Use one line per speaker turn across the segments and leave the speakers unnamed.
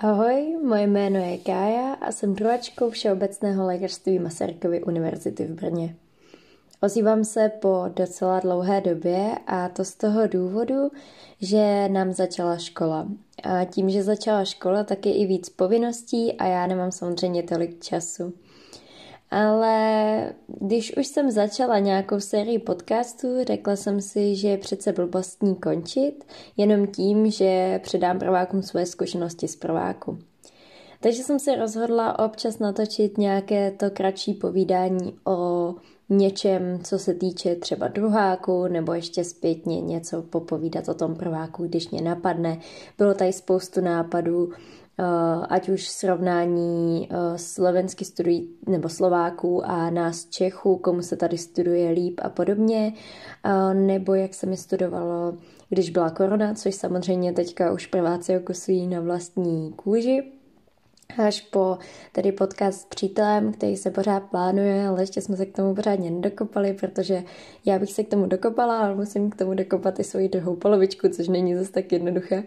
Ahoj, moje jméno je Kája a jsem druhačkou Všeobecného lékařství Masarykovy univerzity v Brně. Ozývám se po docela dlouhé době a to z toho důvodu, že nám začala škola. A tím, že začala škola, tak je i víc povinností a já nemám samozřejmě tolik času. Ale když už jsem začala nějakou sérii podcastů, řekla jsem si, že je přece blbostní končit, jenom tím, že předám prvákům své zkušenosti z prváku. Takže jsem se rozhodla občas natočit nějaké to kratší povídání o něčem, co se týče třeba druháku, nebo ještě zpětně něco popovídat o tom prváku, když mě napadne. Bylo tady spoustu nápadů, ať už srovnání eh, slovensky studují nebo Slováků a nás Čechů, komu se tady studuje líp a podobně, eh, nebo jak se mi studovalo, když byla korona, což samozřejmě teďka už prváci okusují na vlastní kůži, až po tedy podcast s přítelem, který se pořád plánuje, ale ještě jsme se k tomu pořádně nedokopali, protože já bych se k tomu dokopala, ale musím k tomu dokopat i svoji druhou polovičku, což není zase tak jednoduché.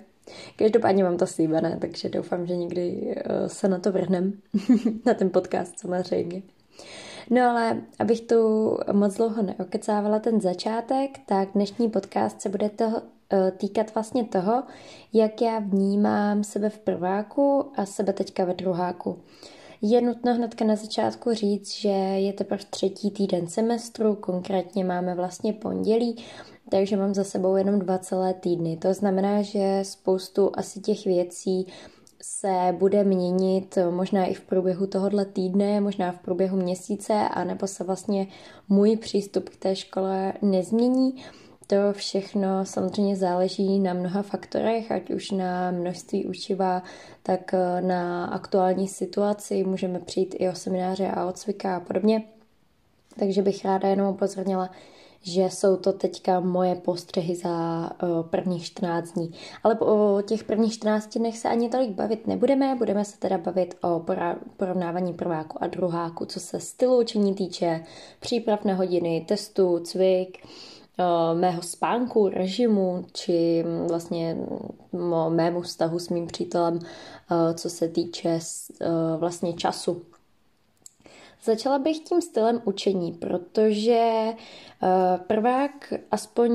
Každopádně mám to slíbené, takže doufám, že někdy eh, se na to vrhnem, na ten podcast samozřejmě. No ale abych tu moc dlouho neokecávala ten začátek, tak dnešní podcast se bude toho, eh, týkat vlastně toho, jak já vnímám sebe v prváku a sebe teďka ve druháku. Je nutno hnedka na začátku říct, že je teprve třetí týden semestru, konkrétně máme vlastně pondělí takže mám za sebou jenom dva celé týdny. To znamená, že spoustu asi těch věcí se bude měnit možná i v průběhu tohohle týdne, možná v průběhu měsíce, anebo se vlastně můj přístup k té škole nezmění. To všechno samozřejmě záleží na mnoha faktorech, ať už na množství učiva, tak na aktuální situaci. Můžeme přijít i o semináře a o cvika a podobně. Takže bych ráda jenom upozornila, že jsou to teďka moje postřehy za uh, prvních 14 dní. Ale o těch prvních 14 dnech se ani tolik bavit nebudeme, budeme se teda bavit o porovnávání prváku a druháku, co se stylu učení týče, příprav na hodiny, testů, cvik, uh, mého spánku, režimu, či vlastně mému vztahu s mým přítelem, uh, co se týče vlastně času Začala bych tím stylem učení, protože uh, prvák, aspoň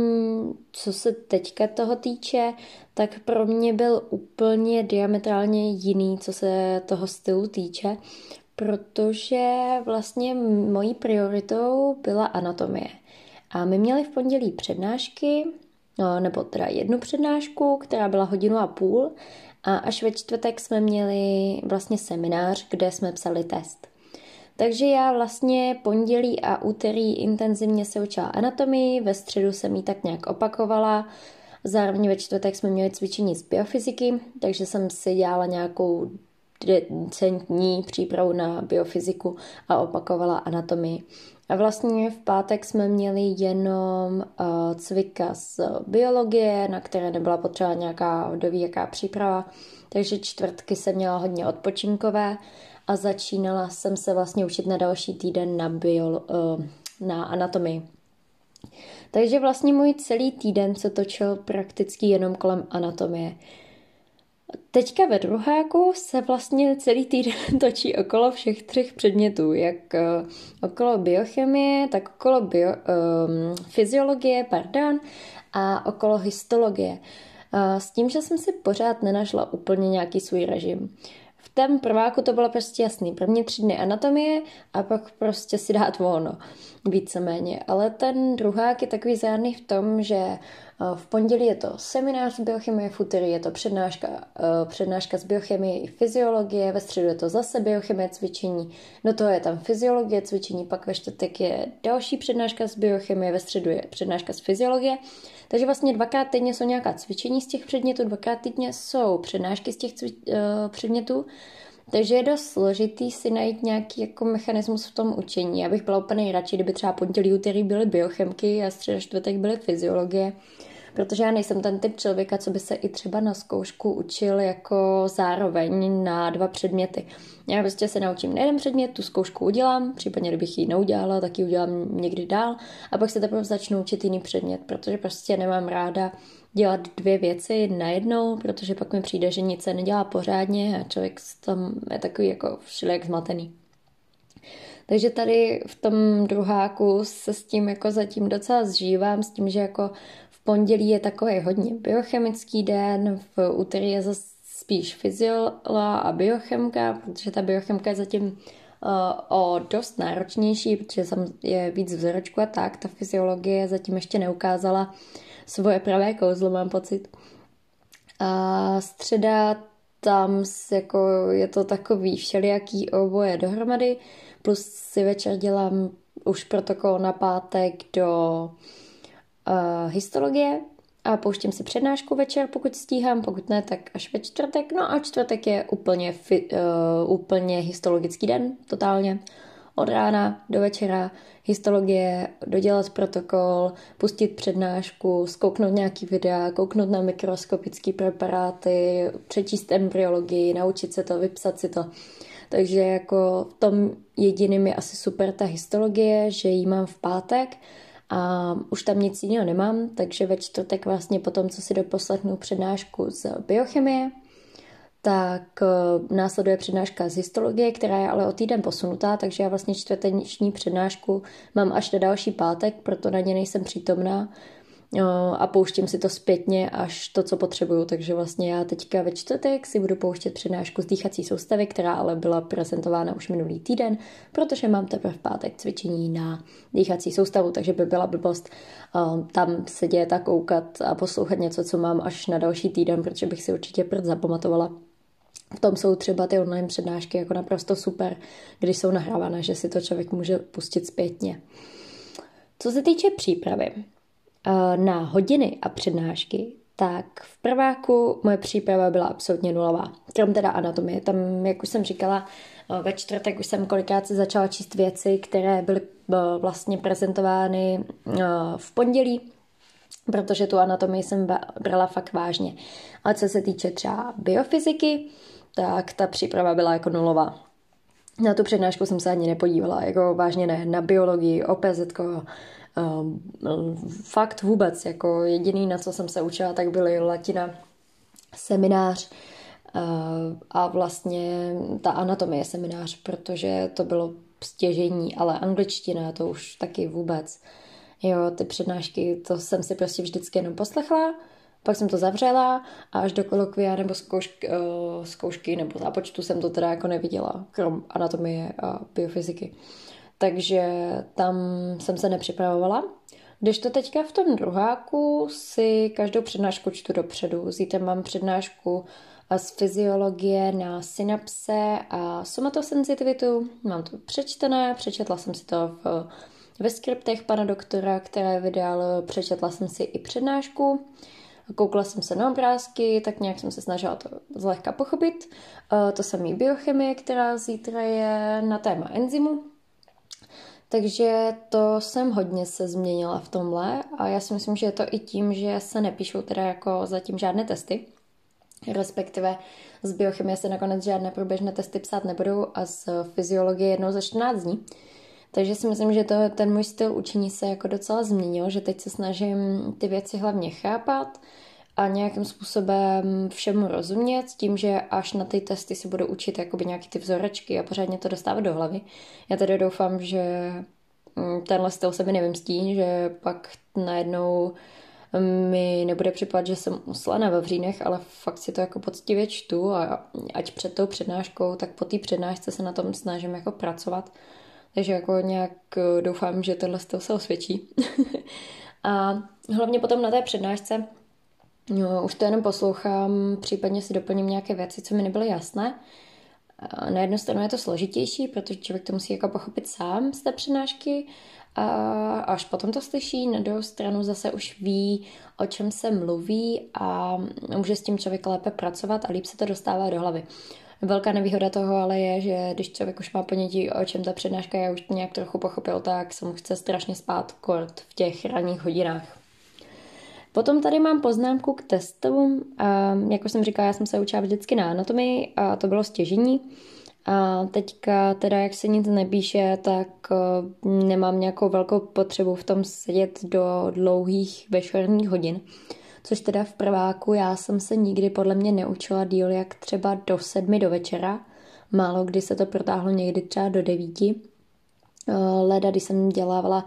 co se teďka toho týče, tak pro mě byl úplně diametrálně jiný, co se toho stylu týče, protože vlastně mojí prioritou byla anatomie. A my měli v pondělí přednášky, no, nebo teda jednu přednášku, která byla hodinu a půl, a až ve čtvrtek jsme měli vlastně seminář, kde jsme psali test. Takže já vlastně pondělí a úterý intenzivně se učila anatomii, ve středu jsem ji tak nějak opakovala, zároveň ve čtvrtek jsme měli cvičení z biofyziky, takže jsem si dělala nějakou decentní přípravu na biofyziku a opakovala anatomii. A vlastně v pátek jsme měli jenom uh, cvika z biologie, na které nebyla potřeba nějaká dovíjaká příprava, takže čtvrtky jsem měla hodně odpočinkové a začínala jsem se vlastně učit na další týden na, bio, eh, na anatomii. Takže vlastně můj celý týden se točil prakticky jenom kolem anatomie. Teďka ve druháku se vlastně celý týden točí okolo všech třech předmětů, jak uh, okolo biochemie, tak okolo bio, um, fyziologie, pardon, a okolo histologie. S tím, že jsem si pořád nenašla úplně nějaký svůj režim. Tom prváku to bylo prostě jasný. První tři dny anatomie a pak prostě si dát volno, víceméně. Ale ten druhák je takový zádný v tom, že eh, v pondělí je to seminář z biochemie, v úterý je to přednáška, eh, přednáška z biochemie i fyziologie, ve středu je to zase biochemie cvičení, do toho je tam fyziologie cvičení, pak ve čtvrtek je další přednáška z biochemie, ve středu je přednáška z fyziologie takže vlastně dvakrát týdně jsou nějaká cvičení z těch předmětů, dvakrát týdně jsou přednášky z těch cvi- uh, předmětů. Takže je dost složitý si najít nějaký jako mechanismus v tom učení. Já bych byla úplně radši, kdyby třeba pondělí, úterý byly biochemky a středa čtvrtek byly fyziologie, protože já nejsem ten typ člověka, co by se i třeba na zkoušku učil jako zároveň na dva předměty. Já prostě se naučím na jeden předmět, tu zkoušku udělám, případně kdybych ji neudělala, tak ji udělám někdy dál a pak se teprve začnu učit jiný předmět, protože prostě nemám ráda dělat dvě věci najednou, protože pak mi přijde, že nic se nedělá pořádně a člověk tam je takový jako všelijak zmatený. Takže tady v tom druháku se s tím jako zatím docela zžívám, s tím, že jako pondělí je takový hodně biochemický den, v úterý je zase spíš fyziola a biochemka, protože ta biochemka je zatím uh, o dost náročnější, protože tam je víc vzorečku a tak. Ta fyziologie zatím ještě neukázala svoje pravé kouzlo, mám pocit. A středa tam jako je to takový všelijaký oboje dohromady, plus si večer dělám už protokol na pátek do uh, histologie a pouštím si přednášku večer, pokud stíhám, pokud ne, tak až ve čtvrtek. No a čtvrtek je úplně, fi, uh, úplně histologický den, totálně. Od rána do večera histologie, dodělat protokol, pustit přednášku, zkouknout nějaký videa, kouknout na mikroskopické preparáty, přečíst embryologii, naučit se to, vypsat si to. Takže jako v tom jediným je asi super ta histologie, že ji mám v pátek a už tam nic jiného nemám, takže ve čtvrtek vlastně po tom, co si doposlechnu přednášku z biochemie, tak eh, následuje přednáška z histologie, která je ale o týden posunutá, takže já vlastně čtvrteční přednášku mám až na další pátek, proto na ně nejsem přítomná a pouštím si to zpětně až to, co potřebuju. Takže vlastně já teďka ve čtvrtek si budu pouštět přednášku z dýchací soustavy, která ale byla prezentována už minulý týden, protože mám teprve v pátek cvičení na dýchací soustavu, takže by byla blbost eh, tam sedět a koukat a poslouchat něco, co mám až na další týden, protože bych si určitě prd zapamatovala. V tom jsou třeba ty online přednášky jako naprosto super, když jsou nahrávané, že si to člověk může pustit zpětně. Co se týče přípravy na hodiny a přednášky, tak v prváku moje příprava byla absolutně nulová. Krom teda anatomie. Tam, jak už jsem říkala, eh, ve čtvrtek už jsem kolikrát se začala číst věci, které byly eh, vlastně prezentovány v pondělí, protože tu anatomii jsem brala fakt vážně. Ale co se týče třeba biofyziky, tak ta příprava byla jako nulová. Na tu přednášku jsem se ani nepodívala, jako vážně ne, na biologii, OPZ, fakt vůbec, jako jediný, na co jsem se učila, tak byly latina, seminář uh, a vlastně ta anatomie seminář, protože to bylo stěžení, ale angličtina to už taky vůbec. Jo, ty přednášky, to jsem si prostě vždycky jenom poslechla, pak jsem to zavřela a až do kolokvia nebo zkoušky, uh, zkoušky nebo zápočtu jsem to teda jako neviděla, krom anatomie a biofyziky. Takže tam jsem se nepřipravovala. Když to teďka v tom druháku si každou přednášku čtu dopředu. Zítra mám přednášku z fyziologie na synapse a somatosenzitivitu. Mám to přečtené, přečetla jsem si to v, ve skriptech pana doktora, které vydal, přečetla jsem si i přednášku. Koukla jsem se na obrázky, tak nějak jsem se snažila to zlehka pochopit. Eh, to samý biochemie, která zítra je na téma enzymu. Takže to jsem hodně se změnila v tomhle a já si myslím, že je to i tím, že se nepíšou teda jako zatím žádné testy, respektive z biochemie se nakonec žádné průběžné testy psát nebudou a z fyziologie jednou za 14 dní. Takže si myslím, že to, ten můj styl učení se jako docela změnil, že teď se snažím ty věci hlavně chápat a nějakým způsobem všemu rozumět, tím, že až na ty testy si budu učit jakoby nějaký ty vzorečky a pořádně to dostávat do hlavy. Já tedy doufám, že mm, tenhle styl se mi nevymstí, že pak najednou mi nebude připadat, že jsem usla na vavřínech, ale fakt si to jako poctivě čtu a ať před tou přednáškou, tak po té přednášce se na tom snažím jako pracovat takže jako nějak eh, doufám, že tohle styl se osvědčí. a hlavně potom na té přednášce no, už to jenom poslouchám, případně si doplním nějaké věci, co mi nebyly jasné. Na jednu stranu je to složitější, protože člověk to musí jako pochopit sám z té přednášky a až potom to slyší, na druhou stranu zase už ví, o čem se mluví a může s tím člověk lépe pracovat a líp se to dostává do hlavy. Velká nevýhoda toho ale je, že když člověk už má ponětí, o čem ta přednáška je, už nějak trochu pochopil, tak se mu chce strašně spát kort v těch ranních hodinách. Potom tady mám poznámku k testům. Jak už jsem říkala, já jsem se učila vždycky na anatomii a to bylo stěžení. A teďka teda, jak se nic nepíše, tak eh, nemám nějakou velkou potřebu v tom sedět do dlouhých večerních hodin. Což teda v prváku já jsem se nikdy podle mě neučila díl jak třeba do sedmi do večera. Málo kdy se to protáhlo někdy třeba do devíti. Eh, leda, když jsem dělávala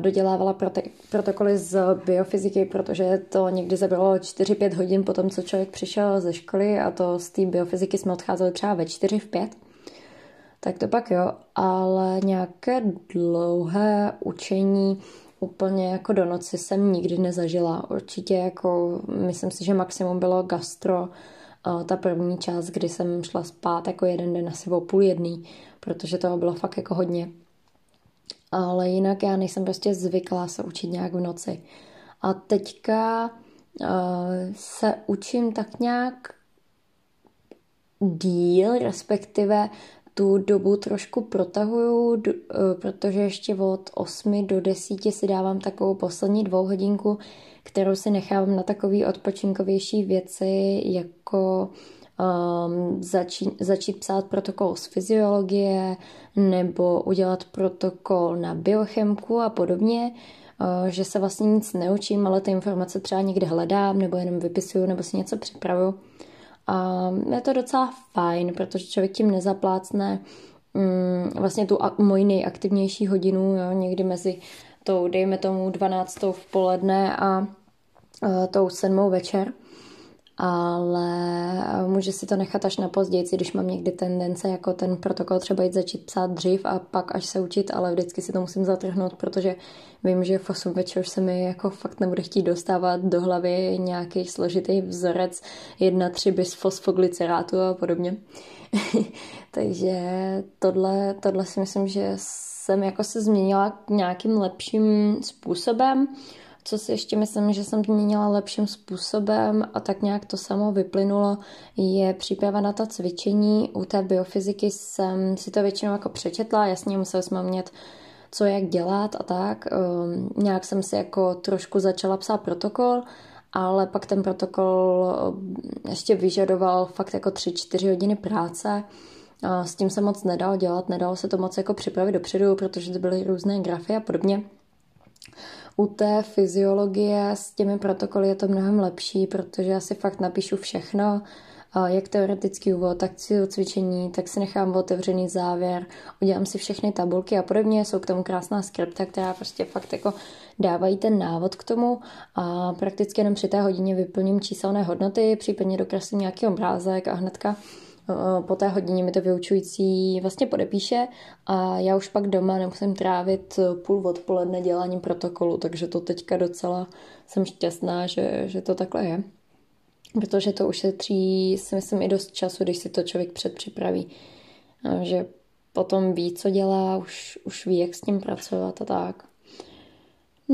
dodělávala prote- protokoly z biofyziky, protože to někdy zabralo 4-5 hodin po tom, co člověk přišel ze školy a to z té biofyziky jsme odcházeli třeba ve 4 v 5. Tak to pak jo, ale nějaké dlouhé učení úplně jako do noci jsem nikdy nezažila. Určitě jako, myslím si, že maximum bylo gastro, ta první část, kdy jsem šla spát jako jeden den asi o půl jedný, protože toho bylo fakt jako hodně ale jinak já nejsem prostě zvyklá se učit nějak v noci. A teďka uh, se učím tak nějak díl, respektive tu dobu trošku protahuju, eh, protože ještě od 8 do 10 si dávám takovou poslední dvouhodinku, kterou si nechávám na takové odpočinkovější věci, jako um, začít, začít psát protokol z fyziologie nebo udělat protokol na biochemku a podobně, uh, že se vlastně nic neučím, ale ty informace třeba někde hledám nebo jenom vypisuju nebo si něco připravuju. A je to docela fajn, protože člověk tím nezaplácne um, vlastně tu moji nejaktivnější hodinu, jo, někdy mezi tou, dejme tomu, 12. v poledne a uh, tou sedmou večer ale může si to nechat až na později, když mám někdy tendence jako ten protokol třeba jít začít psát dřív a pak až se učit, ale vždycky si to musím zatrhnout, protože vím, že v 8 večer se mi jako fakt nebude chtít dostávat do hlavy nějaký složitý vzorec 1-3 bisfosfoglycerátu a podobně. Takže tohle, tohle si myslím, že jsem jako se změnila nějakým lepším způsobem. Co si ještě myslím, že jsem změnila lepším způsobem a tak nějak to samo vyplynulo, je příprava na ta cvičení. U té biofyziky jsem si to většinou jako přečetla, jasně museli jsme mít co jak dělat a tak. Um, nějak jsem si jako trošku začala psát protokol, ale pak ten protokol ještě vyžadoval fakt jako 3-4 hodiny práce. S tím se moc nedalo dělat, nedalo se to moc jako připravit dopředu, protože to byly různé grafy a podobně. U té fyziologie s těmi protokoly je to mnohem lepší, protože já si fakt napíšu všechno, jak teoretický úvod, tak cvičení, tak si nechám otevřený závěr, udělám si všechny tabulky a podobně. Jsou k tomu krásná skripta, která prostě fakt jako dávají ten návod k tomu a prakticky jenom při té hodině vyplním číselné hodnoty, případně dokreslím nějaký obrázek a hnedka Eh, po té hodině mi to vyučující vlastně podepíše a já už pak doma nemusím trávit půl odpoledne děláním protokolu, takže to teďka docela jsem šťastná, že, že to takhle je. Protože to ušetří si myslím i dost času, když si to člověk předpřipraví. Že potom ví, co dělá, už, už ví, jak s tím pracovat a tak.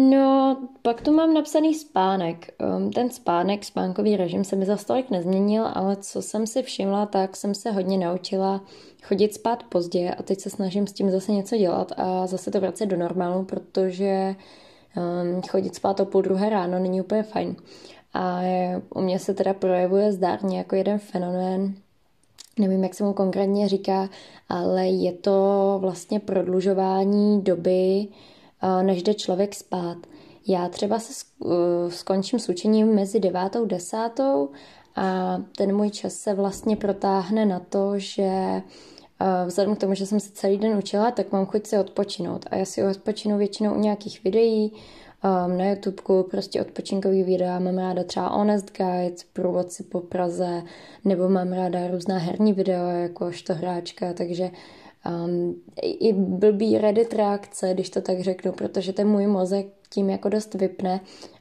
No, pak tu mám napsaný spánek. Um, ten spánek, spánkový režim se mi za stolik nezměnil, ale co jsem si všimla, tak jsem se hodně naučila chodit spát pozdě a teď se snažím s tím zase něco dělat a zase to vracet do normálu, protože um, chodit spát o půl druhé ráno není úplně fajn. A u mě se teda projevuje zdárně jako jeden fenomén, nevím, jak se mu konkrétně říká, ale je to vlastně prodlužování doby, než jde člověk spát. Já třeba se eh, skončím s učením mezi devátou a desátou a ten můj čas se vlastně protáhne na to, že eh, vzhledem k tomu, že jsem se celý den učila, tak mám chuť si odpočinout. A já si odpočinu většinou u nějakých videí, um, na YouTube prostě odpočinkový videa, mám ráda třeba Honest Guide, průvodci po Praze, nebo mám ráda různá herní videa, jakožto hráčka, takže um, i blbý Reddit reakce, když to tak řeknu, protože ten můj mozek tím jako dost vypne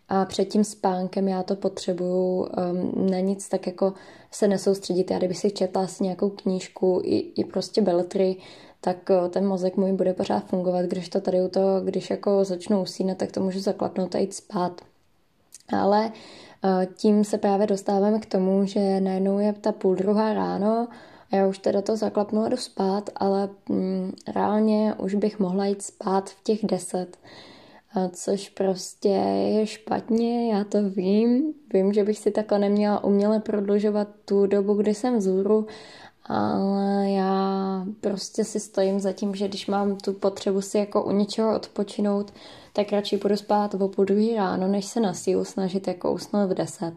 a před tím spánkem já to potřebuju um, na nic tak jako se nesoustředit. Já kdybych si četla si nějakou knížku i, i prostě beletry, tak uh, ten mozek můj bude pořád fungovat, když to tady u toho, když jako začnu usínat, tak to můžu zaklapnout a jít spát. Ale uh, tím se právě dostáváme k tomu, že najednou je ta půl druhá ráno, já už teda to zaklapnu a jdu spát, ale mm, reálně už bych mohla jít spát v těch deset. což prostě je špatně, já to vím. Vím, že bych si takhle neměla uměle prodlužovat tu dobu, kdy jsem vzhůru, ale já prostě si stojím za tím, že když mám tu potřebu si jako u něčeho odpočinout, tak radši půjdu spát o půl druhý ráno, než se na sílu snažit jako usnout v deset.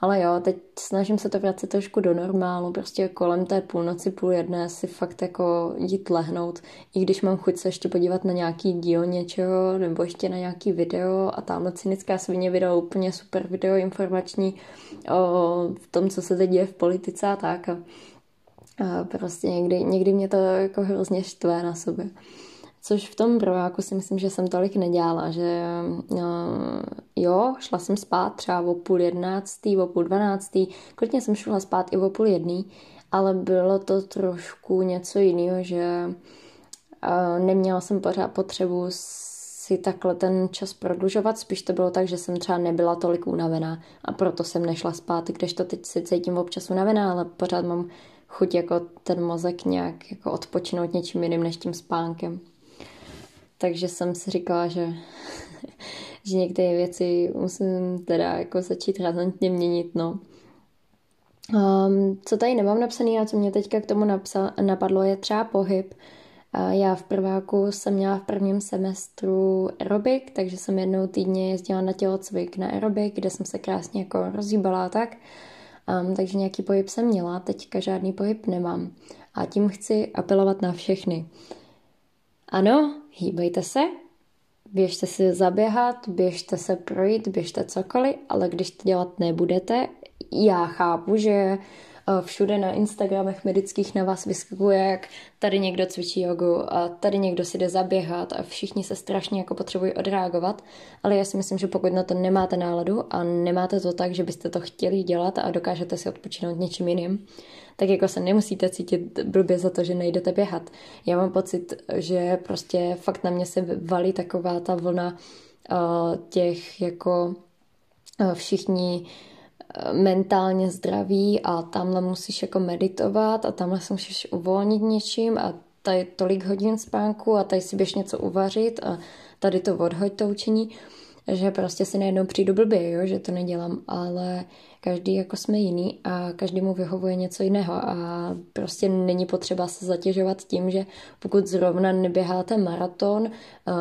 Ale jo, teď snažím se to vracet trošku do normálu, prostě kolem té půlnoci, půl jedné si fakt jako jít lehnout, i když mám chuť se ještě podívat na nějaký díl něčeho, nebo ještě na nějaký video a tamhle cynická svině video, úplně super video informační o tom, co se teď děje v politice a tak. A, prostě někdy, někdy mě to jako hrozně štve na sobě. Což v tom brojáku si myslím, že jsem tolik nedělala, že no, jo, šla jsem spát třeba o půl jednáctý, o půl dvanáctý, klidně jsem šla spát i o půl jedný, ale bylo to trošku něco jiného, že uh, neměla jsem pořád potřebu si takhle ten čas prodlužovat, spíš to bylo tak, že jsem třeba nebyla tolik unavená a proto jsem nešla spát, to teď si cítím občas unavená, ale pořád mám chuť jako ten mozek nějak jako odpočinout něčím jiným než tím spánkem. Takže jsem si říkala, že, že některé věci musím teda jako začít razantně měnit, no. Um, co tady nemám napsaný a co mě teďka k tomu napsa- napadlo, je třeba pohyb. Já v prváku jsem měla v prvním semestru aerobik, takže jsem jednou týdně jezdila na tělocvik na aerobik, kde jsem se krásně jako rozjíbala a tak. Um, takže nějaký pohyb jsem měla, teďka žádný pohyb nemám. A tím chci apelovat na všechny. Ano, hýbejte se, běžte si zaběhat, běžte se projít, běžte cokoliv, ale když to dělat nebudete, já chápu, že eh, všude na Instagramech medických na vás vyskakuje, jak tady někdo cvičí jogu a tady někdo si jde zaběhat a všichni se strašně jako potřebují odreagovat, ale já si myslím, že pokud na to nemáte náladu a nemáte to tak, že byste to chtěli dělat a dokážete si odpočinout něčím jiným, tak jako se nemusíte cítit blbě za to, že nejdete běhat. Já mám pocit, že prostě fakt na mě se valí taková ta vlna uh, těch jako uh, všichni uh, mentálně zdraví a tamhle musíš jako meditovat a tamhle se musíš uvolnit něčím a tady tolik hodin spánku a tady si běž něco uvařit a tady to odhoď to učení, že prostě si najednou přijdu blbě, jo, že to nedělám, ale každý jako jsme jiný a každému vyhovuje něco jiného a prostě není potřeba se zatěžovat tím, že pokud zrovna neběháte maraton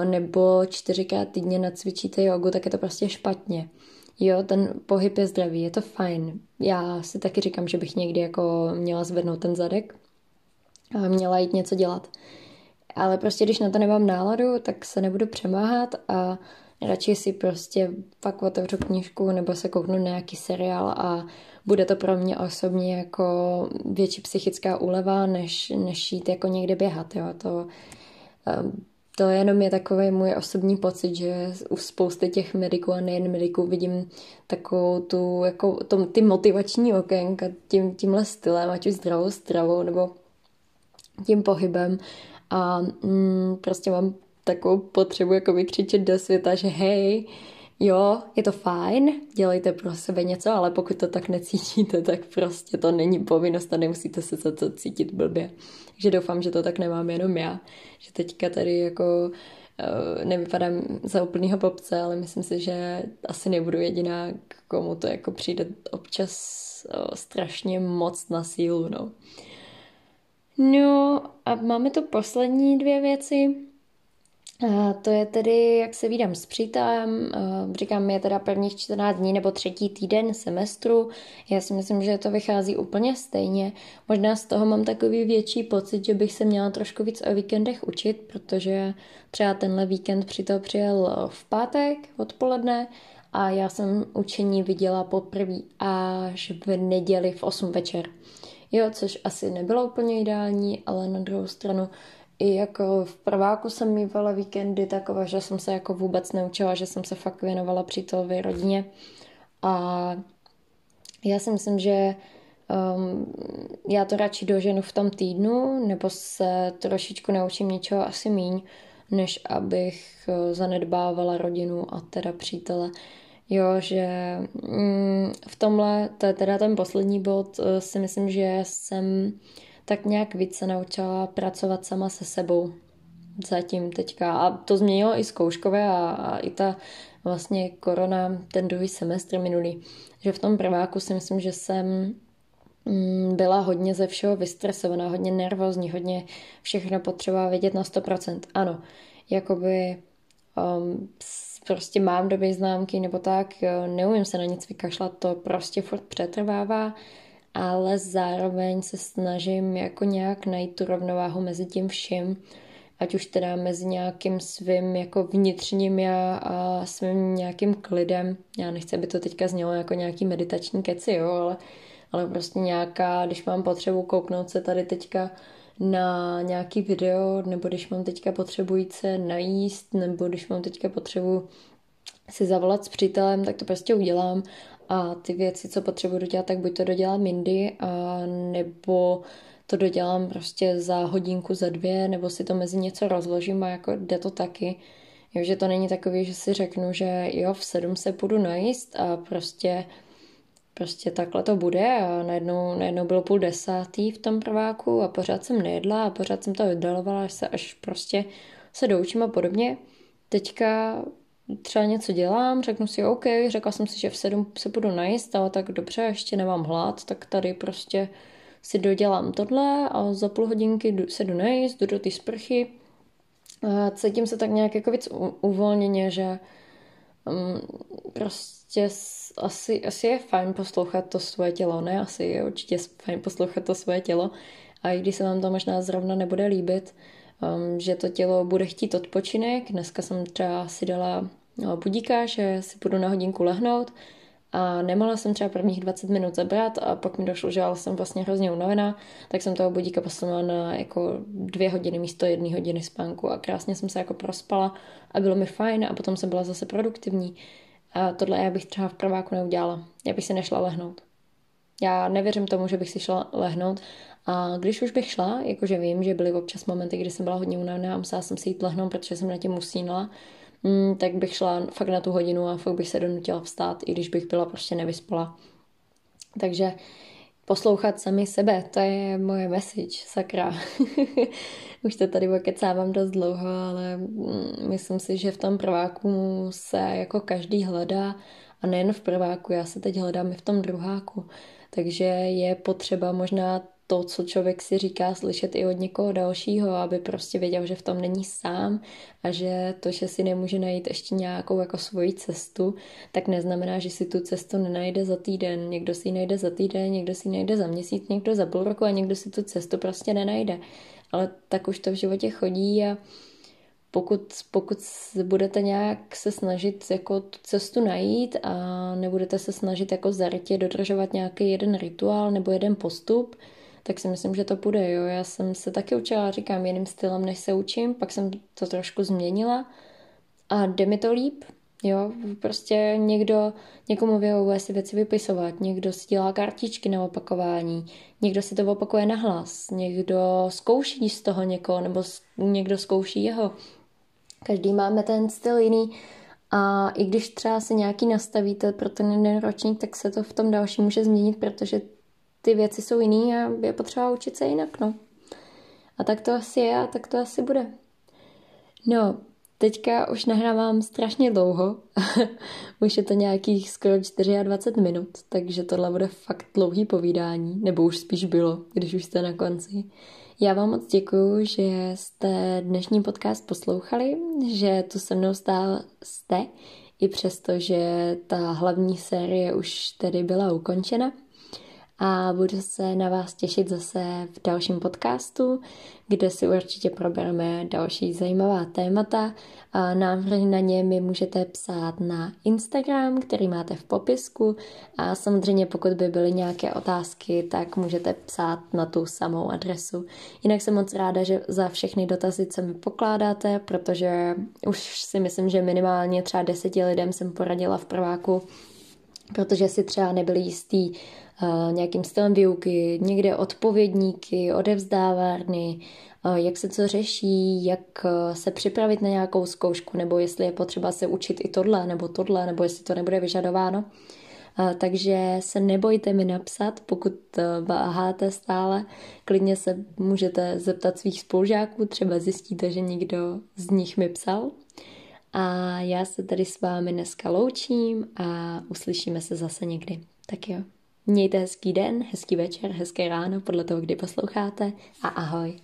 nebo čtyřikrát týdně nacvičíte jogu, tak je to prostě špatně. Jo, ten pohyb je zdravý, je to fajn. Já si taky říkám, že bych někdy jako měla zvednout ten zadek a měla jít něco dělat. Ale prostě, když na to nemám náladu, tak se nebudu přemáhat a radši si prostě fakt otevřu knížku nebo se kouknu na nějaký seriál a bude to pro mě osobně jako větší psychická úleva, než, než jít jako někde běhat, jo. To, ehm, to jenom je takový můj osobní pocit, že u spousty těch mediků a nejen mediků vidím takovou tu, jako tom, ty motivační okénka tím, tímhle stylem, ať už zdravou stravou nebo tím pohybem a mm, prostě mám takovou potřebu jako vykřičet do světa, že hej, jo, je to fajn, dělejte pro sebe něco, ale pokud to tak necítíte, tak prostě to není povinnost a nemusíte se za to cítit blbě. Takže doufám, že to tak nemám jenom já, že teďka tady jako uh, nevypadám za úplnýho popce, ale myslím si, že asi nebudu jediná, komu to jako přijde občas uh, strašně moc na sílu, no. No a máme tu poslední dvě věci. A to je tedy, jak se vídám s přítelem, říkám, je teda prvních 14 dní nebo třetí týden semestru. Já si myslím, že to vychází úplně stejně. Možná z toho mám takový větší pocit, že bych se měla trošku víc o víkendech učit, protože třeba tenhle víkend přítel přijel v pátek odpoledne a já jsem učení viděla poprvé až v neděli v 8 večer. Jo, což asi nebylo úplně ideální, ale na druhou stranu i jako v prváku jsem mývala víkendy takové, že jsem se jako vůbec neučila, že jsem se fakt věnovala přítelovi rodině a já si myslím, že um, já to radši doženu v tom týdnu, nebo se trošičku naučím něčeho asi míň, než abych uh, zanedbávala rodinu a teda přítele. Jo, že mm, v tomhle, to je teda ten poslední bod, uh, si myslím, že jsem tak nějak víc se naučila pracovat sama se sebou. zatím teďka. A to změnilo i zkouškové a, a i ta vlastně korona, ten druhý semestr minulý. Že v tom prváku si myslím, že jsem mm, byla hodně ze všeho vystresovaná, hodně nervózní, hodně všechno potřeba vědět na 100%. Ano, jakoby um, prostě mám dobré známky nebo tak, neumím se na nic vykašlat, to prostě furt přetrvává, ale zároveň se snažím jako nějak najít tu rovnováhu mezi tím vším, ať už teda mezi nějakým svým jako vnitřním já a svým nějakým klidem. Já nechci, aby to teďka znělo jako nějaký meditační keci, jo, ale, ale prostě nějaká, když mám potřebu kouknout se tady teďka na nějaký video, nebo když mám teďka potřebující se najíst, nebo když mám teďka potřebu si zavolat s přítelem, tak to prostě udělám a ty věci, co potřebuji dodělat, tak buď to dodělám jindy, a nebo to dodělám prostě za hodinku, za dvě, nebo si to mezi něco rozložím a jako jde to taky. Jo, že to není takový, že si řeknu, že jo, v sedm se půjdu najíst a prostě prostě takhle to bude a najednou, najednou bylo půl desátý v tom prváku a pořád jsem nejedla a pořád jsem to vydalovala, až se až prostě se doučím a podobně. Teďka třeba něco dělám, řeknu si OK, řekla jsem si, že v sedm se budu najíst, ale tak dobře, ještě nemám hlad, tak tady prostě si dodělám tohle a za půl hodinky se jdu najíst, jdu do té sprchy a cítím se tak nějak jako víc uvolněně, že um, prostě asi, asi je fajn poslouchat to svoje tělo, ne? Asi je určitě fajn poslouchat to svoje tělo a i když se vám to možná zrovna nebude líbit, um, že to tělo bude chtít odpočinek. Dneska jsem třeba si dala no, budíka, že si půjdu na hodinku lehnout a nemohla jsem třeba prvních 20 minut zabrat a pak mi došlo, že jsem vlastně hrozně unavená, tak jsem toho budíka poslala na jako dvě hodiny místo jedné hodiny spánku a krásně jsem se jako prospala a bylo mi fajn a potom jsem byla zase produktivní. A tohle já bych třeba v prváku neudělala. Já bych si nešla lehnout. Já nevěřím tomu, že bych si šla lehnout a když už bych šla, jakože vím, že byly občas momenty, kdy jsem byla hodně unavená a musela jsem si jít lehnout, protože jsem na tím usínala, mm, tak bych šla fakt na tu hodinu a fakt bych se donutila vstát, i když bych byla prostě nevyspala. Takže poslouchat sami sebe, to je moje message, sakra. Už to tady okecávám dost dlouho, ale mm, myslím si, že v tom prváku se jako každý hledá a nejen v prváku, já se teď hledám i v tom druháku. Takže je potřeba možná to, co člověk si říká, slyšet i od někoho dalšího, aby prostě věděl, že v tom není sám a že to, že si nemůže najít ještě nějakou jako svoji cestu, tak neznamená, že si tu cestu nenajde za týden. Někdo si ji najde za týden, někdo si ji najde za měsíc, někdo za půl roku a někdo si tu cestu prostě nenajde. Ale tak už to v životě chodí a pokud, pokud budete nějak se snažit jako tu cestu najít a nebudete se snažit jako zarytě dodržovat nějaký jeden rituál nebo jeden postup, tak si myslím, že to půjde. Jo. Já jsem se taky učila, říkám, jiným stylem, než se učím, pak jsem to trošku změnila a jde mi to líp. Jo, prostě někdo, někomu vyhovuje si věci vypisovat, někdo si dělá kartičky na opakování, někdo si to opakuje na hlas, někdo zkouší z toho někoho, nebo někdo zkouší jeho. Každý máme ten styl jiný a i když třeba si nějaký nastavíte pro ten jeden ročník, tak se to v tom dalším může změnit, protože ty věci jsou jiný a je potřeba učit se jinak, no. A tak to asi je a tak to asi bude. No, teďka už nahrávám strašně dlouho. už je to nějakých skoro 24 minut, takže tohle bude fakt dlouhý povídání, nebo už spíš bylo, když už jste na konci. Já vám moc děkuju, že jste dnešní podcast poslouchali, že tu se mnou stále jste, i přesto, že ta hlavní série už tedy byla ukončena a budu se na vás těšit zase v dalším podcastu, kde si určitě probereme další zajímavá témata. A návrhy na ně mi můžete psát na Instagram, který máte v popisku a samozřejmě pokud by byly nějaké otázky, tak můžete psát na tu samou adresu. Jinak jsem moc ráda, že za všechny dotazy, co mi pokládáte, protože už si myslím, že minimálně třeba deseti lidem jsem poradila v prváku, protože si třeba nebyli jistý, nějakým stylem výuky, někde odpovědníky, odevzdávárny, jak se co řeší, jak se připravit na nějakou zkoušku, nebo jestli je potřeba se učit i tohle, nebo tohle, nebo jestli to nebude vyžadováno. takže se nebojte mi napsat, pokud váháte stále. Klidně se můžete zeptat svých spolužáků, třeba zjistíte, že někdo z nich mi psal. A já se tady s vámi dneska loučím a uslyšíme se zase někdy. Tak jo. Mějte hezký den, hezký večer, hezké ráno, podle toho, kdy posloucháte a ahoj.